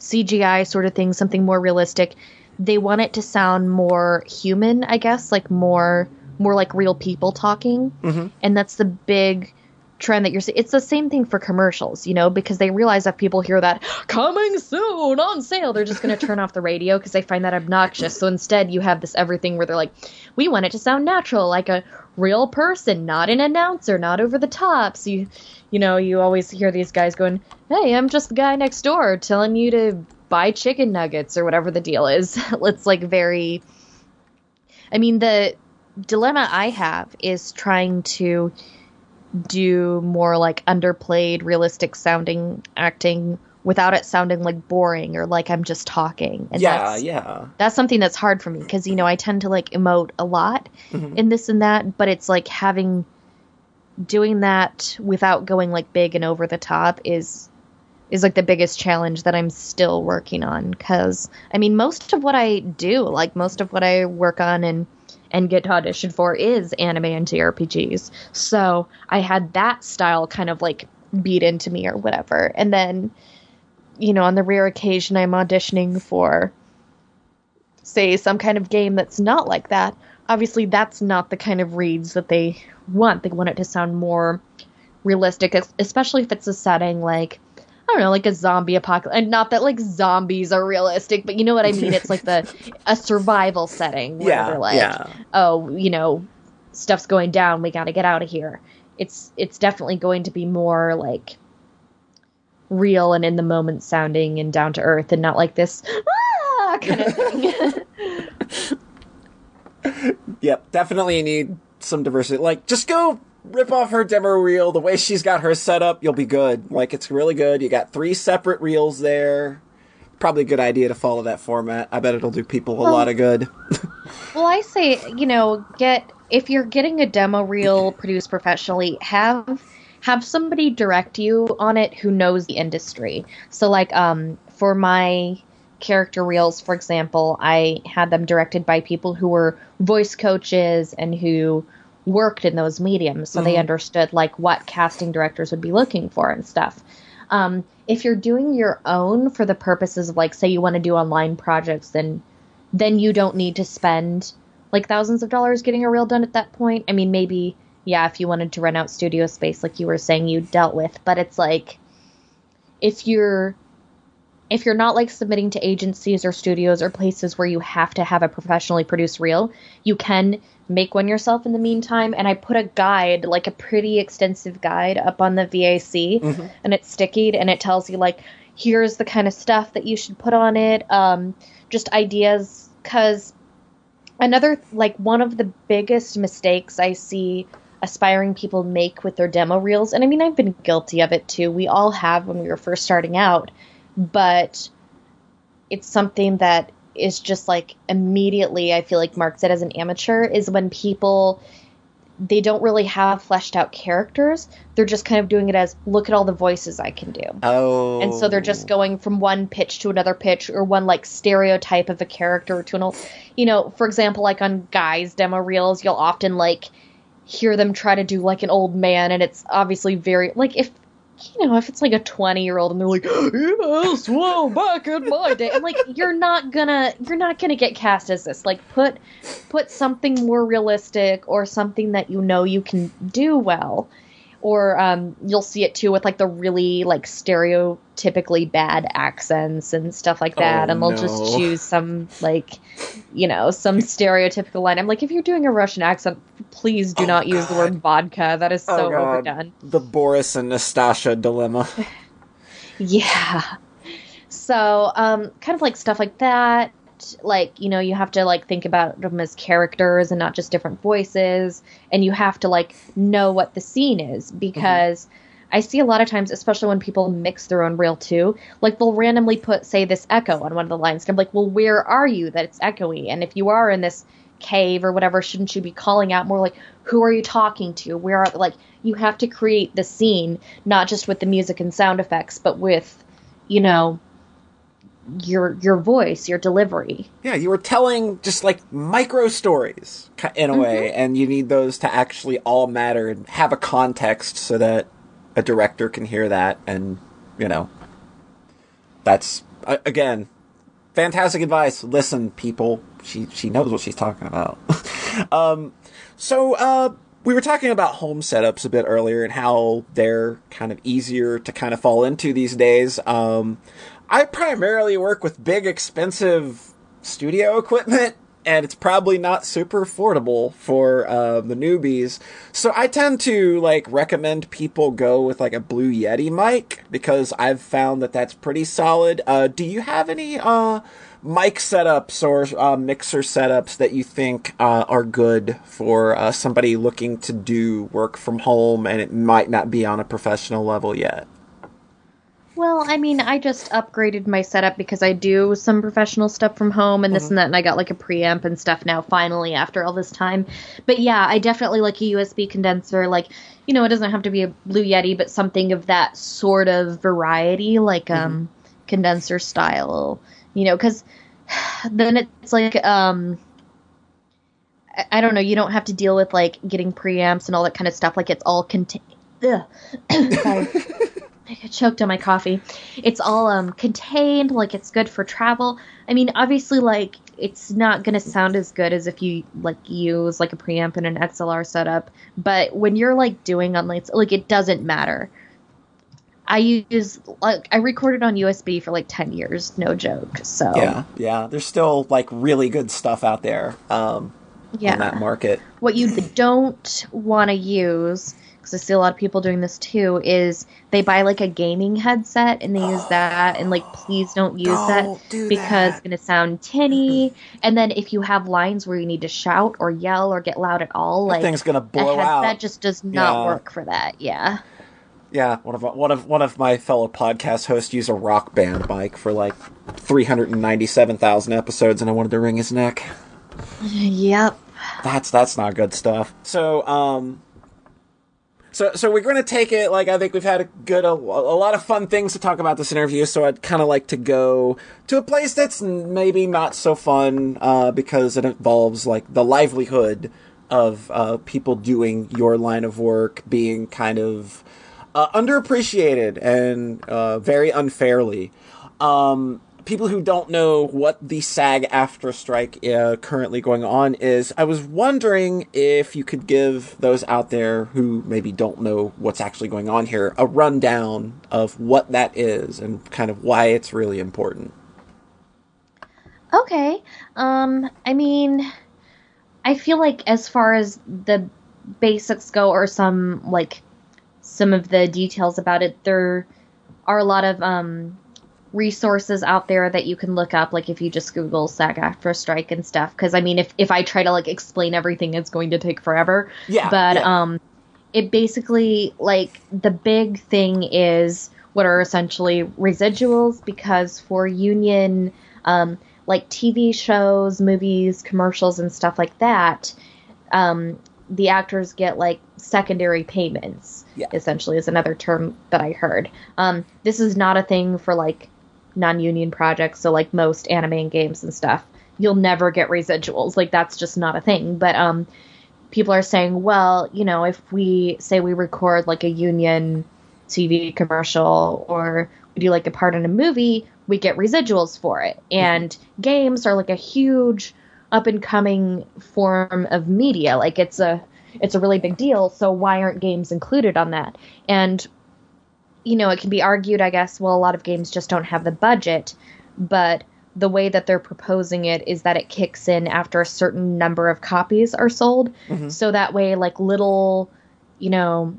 CGI sort of thing, something more realistic. They want it to sound more human, I guess, like more more like real people talking. Mm-hmm. And that's the big trend that you're seeing. It's the same thing for commercials, you know, because they realize that people hear that coming soon on sale, they're just going (laughs) to turn off the radio because they find that obnoxious. So instead, you have this everything where they're like, we want it to sound natural, like a real person, not an announcer, not over the top. So you, you know, you always hear these guys going, "Hey, I'm just the guy next door telling you to buy chicken nuggets or whatever the deal is." (laughs) it's like very. I mean, the dilemma I have is trying to do more like underplayed, realistic sounding acting without it sounding like boring or like I'm just talking. And yeah that's, yeah that's something that's hard for me because you know I tend to like emote a lot mm-hmm. in this and that, but it's like having doing that without going like big and over the top is is like the biggest challenge that I'm still working on cuz I mean most of what I do, like most of what I work on and and get auditioned for is anime and JRPGs. So, I had that style kind of like beat into me or whatever. And then you know, on the rare occasion I'm auditioning for say some kind of game that's not like that, obviously that's not the kind of reads that they want. They want it to sound more realistic, especially if it's a setting like I don't know, like a zombie apocalypse. And not that like zombies are realistic, but you know what I mean. It's like the a survival setting where Yeah, they're like, yeah. oh, you know, stuff's going down. We got to get out of here. It's it's definitely going to be more like real and in the moment sounding and down to earth, and not like this ah, kind of thing. (laughs) (laughs) Yep, definitely need some diversity. Like, just go rip off her demo reel the way she's got her set up. You'll be good. Like, it's really good. You got three separate reels there. Probably a good idea to follow that format. I bet it'll do people a lot of good. (laughs) Well, I say, you know, get if you're getting a demo reel (clears throat) produced professionally, have have somebody direct you on it who knows the industry. So like um for my character reels, for example, I had them directed by people who were voice coaches and who worked in those mediums, so they understood like what casting directors would be looking for and stuff. Um, if you're doing your own for the purposes of like, say you want to do online projects, then then you don't need to spend like thousands of dollars getting a reel done at that point. I mean, maybe yeah, if you wanted to rent out studio space, like you were saying, you dealt with. But it's like, if you're if you're not like submitting to agencies or studios or places where you have to have a professionally produced reel, you can make one yourself in the meantime. And I put a guide, like a pretty extensive guide, up on the VAC, mm-hmm. and it's stickied, and it tells you like here's the kind of stuff that you should put on it, um, just ideas. Because another like one of the biggest mistakes I see aspiring people make with their demo reels, and I mean I've been guilty of it too. We all have when we were first starting out but it's something that is just like immediately I feel like marks it as an amateur is when people they don't really have fleshed out characters. They're just kind of doing it as look at all the voices I can do. Oh. And so they're just oh. going from one pitch to another pitch or one like stereotype of a character to an old you know, for example, like on guys demo reels, you'll often like hear them try to do like an old man and it's obviously very like if you know, if it's like a 20 year old and they're like, (gasps) yes, well, back in my day, I'm like, you're not gonna, you're not gonna get cast as this. Like, put, put something more realistic or something that you know you can do well or um, you'll see it too with like the really like stereotypically bad accents and stuff like that, oh, and they'll no. just choose some like you know some (laughs) stereotypical line. I'm like, if you're doing a Russian accent, please do oh, not God. use the word vodka. That is so oh, overdone. The Boris and Natasha dilemma. (laughs) yeah. So, um, kind of like stuff like that like you know you have to like think about them as characters and not just different voices and you have to like know what the scene is because mm-hmm. I see a lot of times, especially when people mix their own reel too, like they'll randomly put, say, this echo on one of the lines. And I'm like, well, where are you that it's echoey? And if you are in this cave or whatever, shouldn't you be calling out more like, who are you talking to? Where are, like, you have to create the scene, not just with the music and sound effects, but with, you know, your your voice, your delivery. Yeah, you were telling just like micro stories in a mm-hmm. way, and you need those to actually all matter and have a context so that a director can hear that, and you know, that's again fantastic advice. Listen, people, she she knows what she's talking about. (laughs) um, so uh, we were talking about home setups a bit earlier and how they're kind of easier to kind of fall into these days. Um, I primarily work with big, expensive studio equipment, and it's probably not super affordable for uh, the newbies. So I tend to like recommend people go with like a Blue Yeti mic because I've found that that's pretty solid. Uh, do you have any uh, mic setups or uh, mixer setups that you think uh, are good for uh, somebody looking to do work from home and it might not be on a professional level yet? Well, I mean, I just upgraded my setup because I do some professional stuff from home and this mm-hmm. and that, and I got like a preamp and stuff now finally after all this time. But yeah, I definitely like a USB condenser. Like, you know, it doesn't have to be a Blue Yeti, but something of that sort of variety, like mm-hmm. um condenser style. You know, because (sighs) then it's like um. I don't know. You don't have to deal with like getting preamps and all that kind of stuff. Like it's all contained. (coughs) (laughs) I choked on my coffee. It's all um contained, like it's good for travel. I mean, obviously, like it's not gonna sound as good as if you like use like a preamp and an XLR setup. But when you're like doing on like like it doesn't matter. I use like I recorded on USB for like ten years, no joke. So yeah, yeah, there's still like really good stuff out there. Um, yeah, in that market. What you don't want to use because I see a lot of people doing this too, is they buy like a gaming headset and they use that, and like please don't use don't that do because that. it's gonna sound tinny. and then if you have lines where you need to shout or yell or get loud at all, that like thing's gonna blow out. That just does not yeah. work for that. Yeah. Yeah, one of one of one of my fellow podcast hosts used a rock band mic for like three hundred and ninety seven thousand episodes, and I wanted to wring his neck. (laughs) Yep. That's that's not good stuff. So, um, so, so we're going to take it like I think we've had a good, a, a lot of fun things to talk about this interview. So I'd kind of like to go to a place that's maybe not so fun uh, because it involves like the livelihood of uh, people doing your line of work being kind of uh, underappreciated and uh, very unfairly. Um, people who don't know what the SAG-AFTRA strike uh, currently going on is, I was wondering if you could give those out there who maybe don't know what's actually going on here a rundown of what that is and kind of why it's really important. Okay. Um, I mean, I feel like as far as the basics go, or some like some of the details about it, there are a lot of um resources out there that you can look up like if you just google sag aftra strike and stuff because i mean if, if i try to like explain everything it's going to take forever Yeah, but yeah. um it basically like the big thing is what are essentially residuals because for union um like tv shows movies commercials and stuff like that um the actors get like secondary payments Yeah. essentially is another term that i heard um this is not a thing for like non-union projects so like most anime and games and stuff you'll never get residuals. Like that's just not a thing. But um people are saying well you know if we say we record like a union tv commercial or we do like a part in a movie we get residuals for it. And games are like a huge up and coming form of media. Like it's a it's a really big deal so why aren't games included on that? And you know, it can be argued, I guess, well, a lot of games just don't have the budget, but the way that they're proposing it is that it kicks in after a certain number of copies are sold. Mm-hmm. So that way, like little, you know,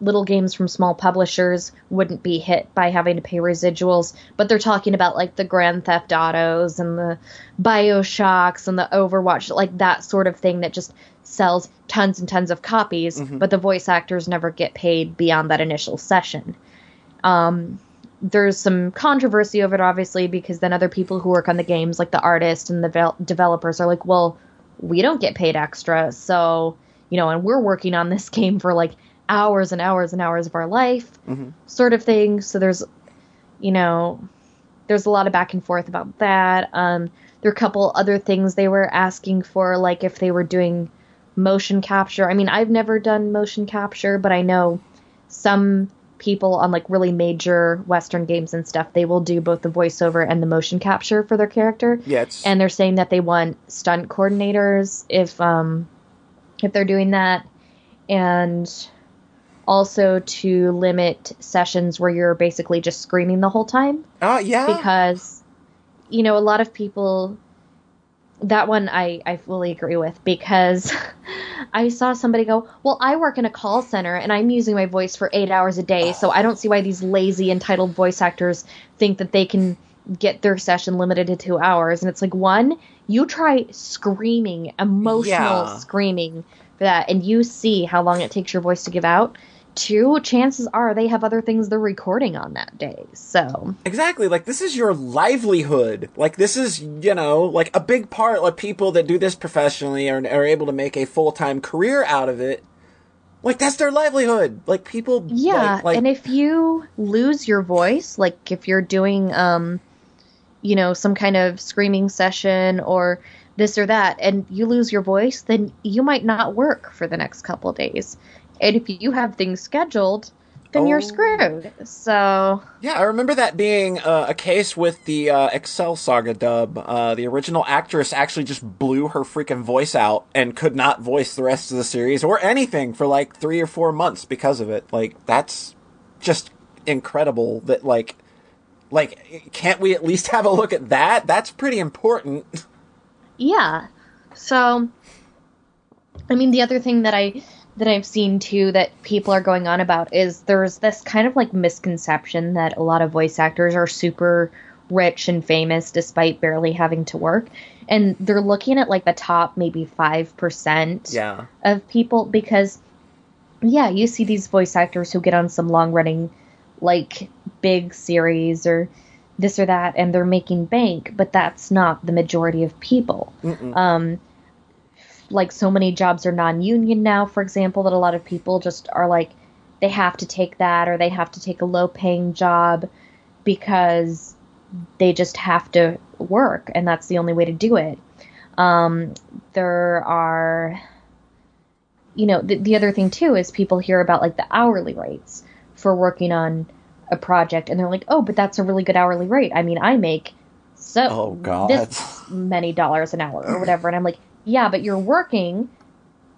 little games from small publishers wouldn't be hit by having to pay residuals. But they're talking about like the Grand Theft Autos and the Bioshocks and the Overwatch, like that sort of thing that just sells tons and tons of copies, mm-hmm. but the voice actors never get paid beyond that initial session. Um, there's some controversy over it, obviously, because then other people who work on the games, like the artists and the vel- developers, are like, well, we don't get paid extra. So, you know, and we're working on this (laughs) game for like hours and hours and hours of our life, sort of thing. So there's, you know, there's a lot of back and forth about that. Um, there are a couple other things they were asking for, like if they were doing motion capture. I mean, I've never done motion capture, but I know some people on like really major Western games and stuff, they will do both the voiceover and the motion capture for their character. Yeah, And they're saying that they want stunt coordinators if um if they're doing that. And also to limit sessions where you're basically just screaming the whole time uh, yeah. because you know a lot of people that one I, I fully agree with because (laughs) I saw somebody go, Well, I work in a call center and I'm using my voice for eight hours a day, so I don't see why these lazy, entitled voice actors think that they can get their session limited to two hours. And it's like, one, you try screaming, emotional Yeah. screaming for that, and you see how long it takes your voice to give out. Two, chances are they have other things they're recording on that day. So, Exactly. Like this is your livelihood. Like this is, you know, like a big part of people that do this professionally are, are able to make a full-time career out of it. Like that's their livelihood. Like people Yeah, like, like and if you lose your voice, like if you're doing um you know, some kind of screaming session or this or that and you lose your voice, then you might not work for the next couple days. And if you have things scheduled, then Oh. you're screwed. So, Yeah, I remember that being uh, a case with the uh, Excel Saga dub. Uh, the original actress actually just blew her freaking voice out and could not voice the rest of the series or anything for like three or four months because of it. Like that's just incredible. That like, like can't we at least (laughs) have a look at that? That's pretty important. (laughs) yeah. So I mean the other thing that I that I've seen too that people are going on about is there's this kind of like misconception that a lot of voice actors are super rich and famous despite barely having to work. And they're looking at like the top maybe 5% Yeah. of people because yeah, you see these voice actors who get on some long running like big series or this or that and they're making bank, but that's not the majority of people. Um like so many jobs are non-union now, for example, that a lot of people just are like they have to take that or they have to take a low paying job because they just have to work and that's the only way to do it. Um, there are you know, the, the other thing too is people hear about like the hourly rates for working on a project and they're like, oh, but that's a really good hourly rate. I mean, I make so Oh, God. this many dollars an hour or whatever and i'm like yeah but you're working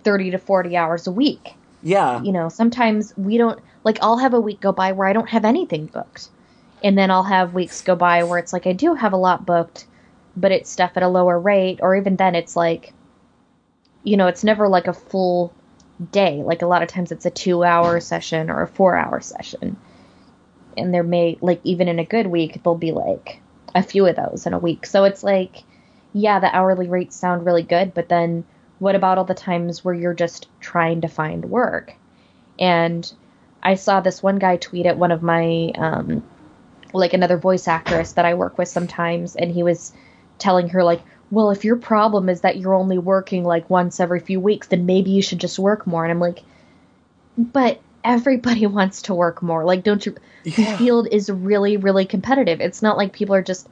30 to 40 hours a week. Yeah. you know sometimes we don't like i'll have a week go by where i don't have anything booked. And then i'll have weeks go by where it's like i do have a lot booked but it's stuff at a lower rate or even then it's like you know it's never like a full day. Like a lot of times it's a two hour session or a four hour session. And there may like even in a good week there'll be like a few of those in a week. So it's like yeah the hourly rates sound really good but then what about all the times where you're just trying to find work? And i saw this one guy tweet at one of my um like another voice actress that i work with sometimes and he was telling her like well if your problem is that you're only working like once every few weeks then maybe you should just work more. And i'm like but everybody (laughs) wants to work more. Like don't you Yeah. the field is really really competitive. It's not like people are just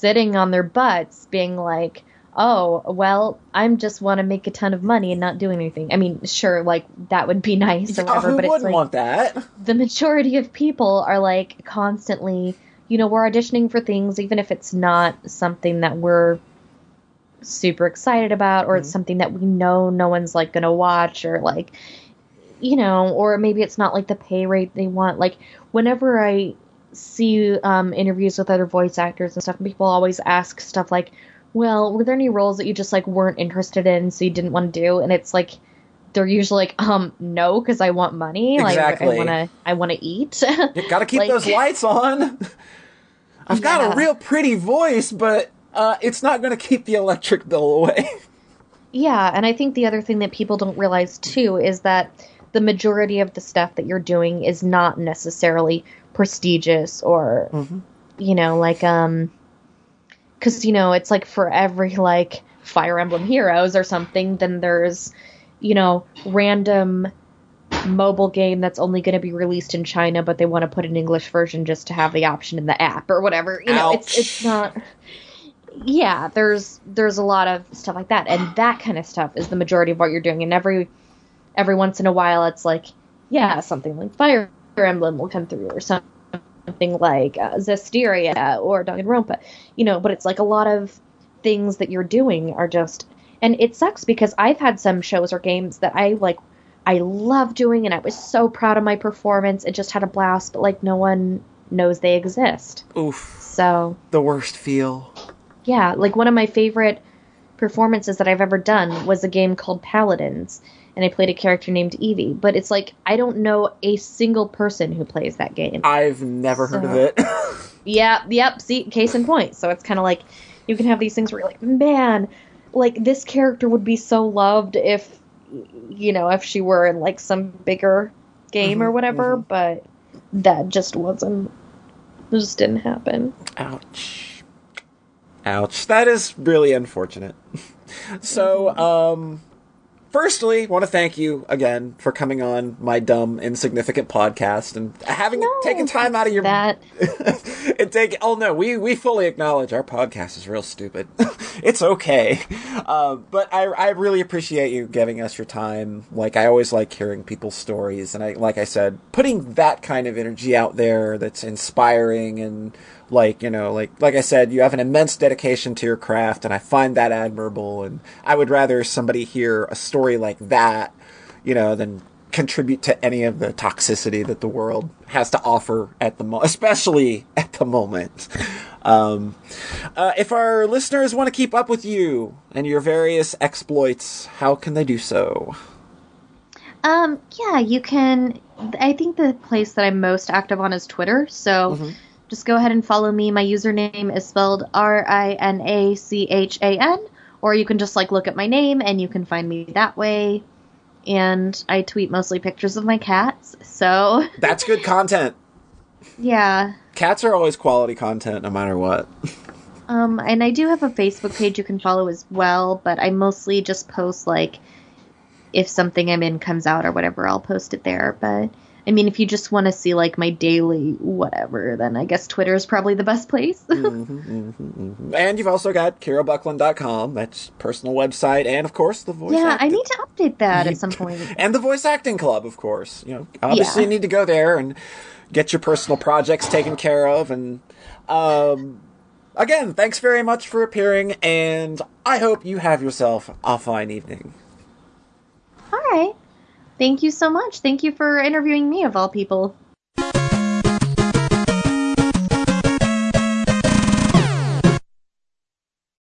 sitting on their butts being like oh well i'm just want to make a ton of money and not doing anything. I mean sure like that would be (laughs) nice or Oh, whatever who but it's like want that? the majority of people are like constantly you know we're auditioning for things even if it's not something that we're super excited about or it's mm-hmm. something that we know no one's like gonna watch or like you know or maybe it's not like the pay rate they want. Like whenever i see um, interviews with other voice actors and stuff people always ask stuff like well were there any roles that you just like weren't interested in so you didn't want to do and it's like they're usually like um no because i want money like i want to i want to eat (laughs) You gotta keep Like- those lights on. (laughs) I've got a real pretty voice, but uh, it's not gonna keep the electric bill away. (laughs) Yeah, and I think the other thing that people don't realize too is that the majority of the stuff that you're doing is not necessarily prestigious or you know, like um cuz you know, it's like for every like Fire Emblem Heroes or something, then there's you know, random mobile game that's only going to be released in China but they want to put an English version just to have the option in the app or whatever. You know, it's it's not yeah, there's there's a lot of stuff like that, and that kind of stuff is the majority of what you're doing. And every every once in a while, it's like, yeah, something like Fire Emblem will come through, or some- something like uh, Zestiria or Danganronpa, you know. But it's like a lot of things that you're doing are just, and it sucks because I've had some shows or games that I like. I love doing, and I was so proud of my performance. It just had a blast, but like no one knows they exist. Oof, So the worst feel. yeah, like one of my favorite performances that I've ever done was a game called Paladins, and I played a character named Evie. But it's like I don't know a single person who plays that game. I've never heard of it. (laughs) yeah, yep. See, case in point. So it's kind of like you can have these things where you're like, man, like this character would be so loved if, you know, if she were in like some bigger game or whatever. But that just wasn't. It just didn't happen. Ouch. Ouch. That is really unfortunate. (laughs) so, um, firstly, want to thank you again for coming on my dumb, insignificant podcast and having No, taken time out of your that (laughs) and take. Oh no, we we fully acknowledge our podcast is real stupid. (laughs) it's okay, uh, but I I really appreciate you giving us your time. Like I always like hearing people's stories, and I like I said, putting that kind of energy out there that's inspiring and like you know like like I said, you have an immense dedication to your craft, and I find that admirable. And I would rather somebody hear a story like that, you know, than contribute to any of the toxicity that the world has to offer at the moment (laughs) especially at the moment. Um, uh, if our listeners want to keep up with you and your various exploits, how can they do so? Um, yeah, you can. I think the place that I'm most active on is Twitter. So just go ahead and follow me. My username is spelled R I N A C H A N, or you can just like look at my name and you can find me that way. And I tweet mostly pictures of my cats. So (laughs) That's good content. yeah. Cats are always quality content, no matter what. (laughs) Um, and I do have a Facebook page you can follow as well, but I mostly just post like if something I'm in comes out or whatever, I'll post it there. But I mean, if you just want to see like my daily whatever, then I guess Twitter is probably the best place. (laughs) Mm-hmm, mm-hmm, mm-hmm. And you've also got KiraBuckland.com, that's personal website, and of course the voice. yeah, I acting- need to update that at some point. (laughs) and the voice acting club, of course. You know, obviously Yeah. you need to go there and get your personal projects taken care of. And um, again, thanks very much for appearing, and I hope you have yourself a fine evening. All right. Thank you so much. Thank you for interviewing me, of all people.